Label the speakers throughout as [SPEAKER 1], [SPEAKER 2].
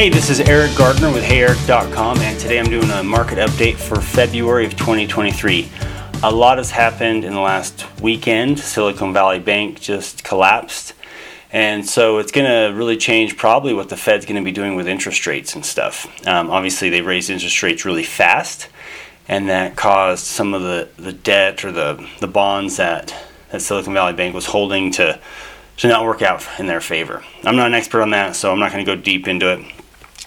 [SPEAKER 1] Hey, this is Eric Gardiner with HeyEric.com, and today I'm doing a market update for February of 2023. A lot has happened in the last weekend. Silicon Valley Bank just collapsed, and so it's going to really change probably what the Fed's going to be doing with interest rates and stuff. Um, obviously, they raised interest rates really fast, and that caused some of the, the debt or the, the bonds that, that Silicon Valley Bank was holding to to not work out in their favor. I'm not an expert on that, so I'm not going to go deep into it.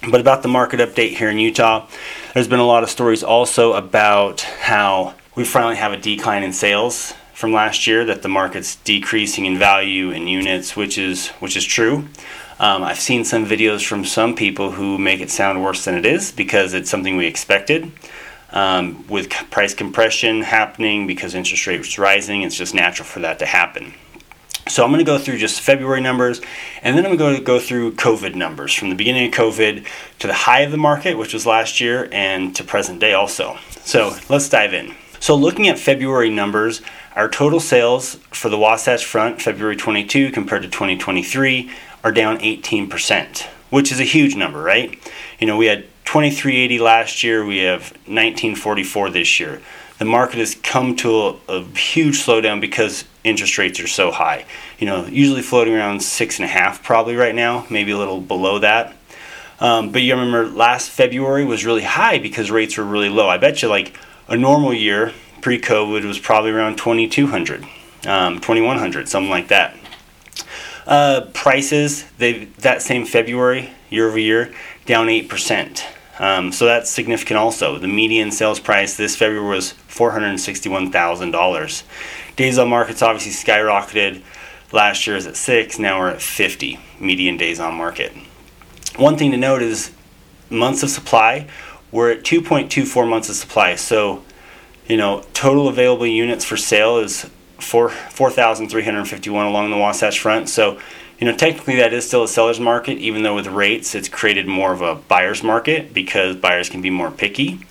[SPEAKER 1] But about the market update here in Utah, there's been a lot of stories also about how we finally have a decline in sales from last year, that the market's decreasing in value in units, which is which is true. Um, I've seen some videos from some people who make it sound worse than it is because it's something we expected. Um, with price compression happening because interest rates rising, it's just natural for that to happen. So I'm going to go through just February numbers, and then I'm going to go through COVID numbers from the beginning of COVID to the high of the market, which was last year, and to present day also. So let's dive in. So looking at February numbers, our total sales for the Wasatch Front, February 22 compared to 2023, are down 18%, which is a huge number, right? You know, we had 2380 last year, we have 1944 this year the market has come to a, a, huge slowdown because interest rates are so high. You know, usually floating around six and a half probably right now, maybe a little below that. Um, but you remember last February was really high because rates were really low. I bet you like a normal year pre-COVID was probably around 2200, um, 2100, something like that. Uh, prices they that same February year over year down eight percent. Um, so that's significant also. The median sales price this February was $461,000. Days on market's obviously skyrocketed. Last year was at 6, now we're at 50 median days on market. One thing to note is months of supply, we're at 2.24 months of supply. So, you know, total available units for sale is 4 4,351 along the Wasatch Front. So, you know, technically that is still a seller's market, even though with rates it's created more of a buyer's market because buyers can be more picky.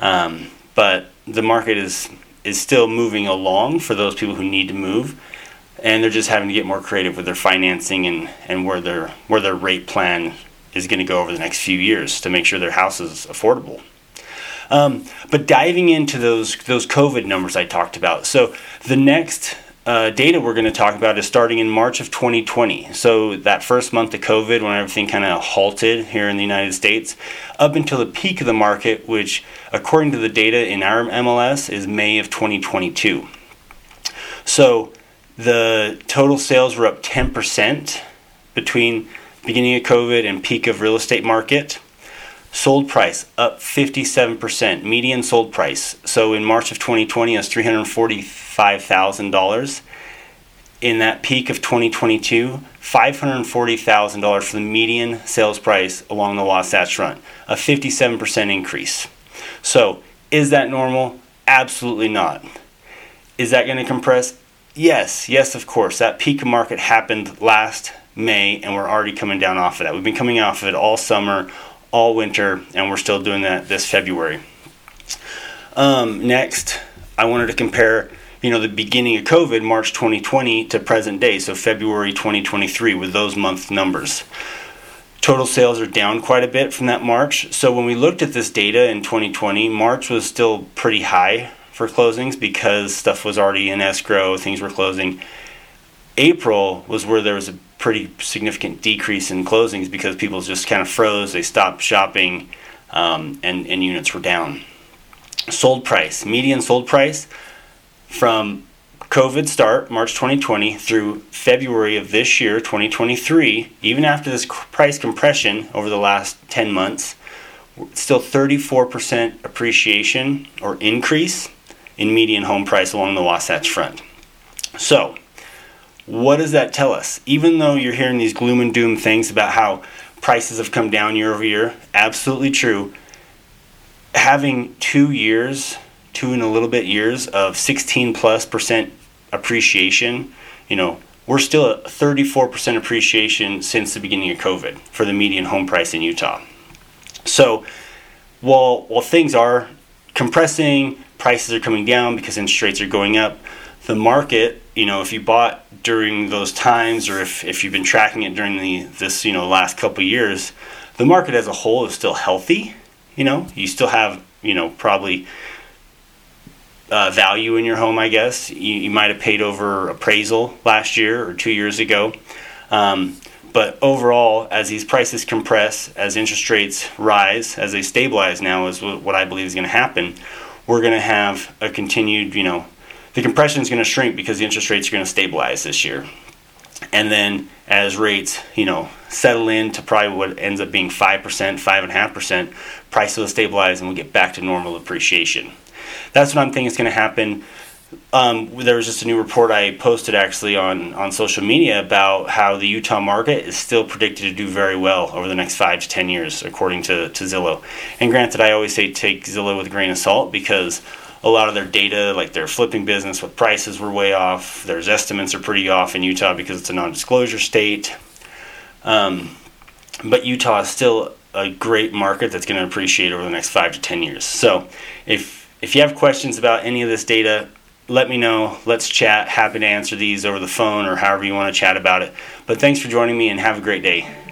[SPEAKER 1] Um, but the market is is still moving along for those people who need to move, and they're just having to get more creative with their financing and, and where their where their rate plan is going to go over the next few years to make sure their house is affordable. Um, but diving into those those COVID numbers I talked about, so the next uh, data we're going to talk about is starting in March of 2020. So, that first month of COVID, when everything kind of halted here in the United States, up until the peak of the market, which, according to the data in our MLS, is May of 2022. So, the total sales were up 10% between beginning of COVID and peak of real estate market. Sold price up 57%, median sold price. So in March of 2020, it was $345,000. In that peak of 2022, $540,000 for the median sales price along the Wasatch Front, a 57% increase. So is that normal? Absolutely not. Is that going to compress? Yes, yes, of course. That peak market happened last May, and we're already coming down off of that. We've been coming off of it all summer, all winter, and we're still doing that this February. Um, next, I wanted to compare, you know, the beginning of COVID, March 2020, to present day, so February 2023, with those month numbers. Total sales are down quite a bit from that March. So when we looked at this data in 2020, March was still pretty high for closings because stuff was already in escrow, things were closing. April was where there was a pretty significant decrease in closings because people just kind of froze. They stopped shopping, um, and and units were down. Sold price, median sold price, from COVID start March 2020 through February of this year 2023. Even after this price compression over the last 10 months, still 34% appreciation or increase in median home price along the Wasatch Front. So what does that tell us? Even though you're hearing these gloom and doom things about how prices have come down year over year, absolutely true. Having two years, two and a little bit years of 16 plus percent appreciation, you know, we're still at 34% appreciation since the beginning of COVID for the median home price in Utah. So while, while things are compressing, prices are coming down because interest rates are going up, the market, you know, if you bought during those times or if, if you've been tracking it during the this, you know, last couple years, the market as a whole is still healthy. You know, you still have, you know, probably uh, value in your home, I guess. You, you might have paid over appraisal last year or two years ago. Um, but overall, as these prices compress, as interest rates rise, as they stabilize now, is what I believe is going to happen. We're going to have a continued, you know, the compression is going to shrink because the interest rates are going to stabilize this year. And then as rates, you know, settle in to probably what ends up being 5%, 5.5%, price will stabilize and we'll get back to normal appreciation. That's what I'm thinking is going to happen um, there was just a new report I posted actually on, on social media about how the Utah market is still predicted to do very well over the next five to ten years, according to, to Zillow. And granted, I always say take Zillow with a grain of salt because a lot of their data, like their flipping business with prices, were way off. Their estimates are pretty off in Utah because it's a non disclosure state. Um, but Utah is still a great market that's going to appreciate over the next five to ten years. So if if you have questions about any of this data, let me know. Let's chat. Happy to answer these over the phone or however you want to chat about it. But thanks for joining me and have a great day.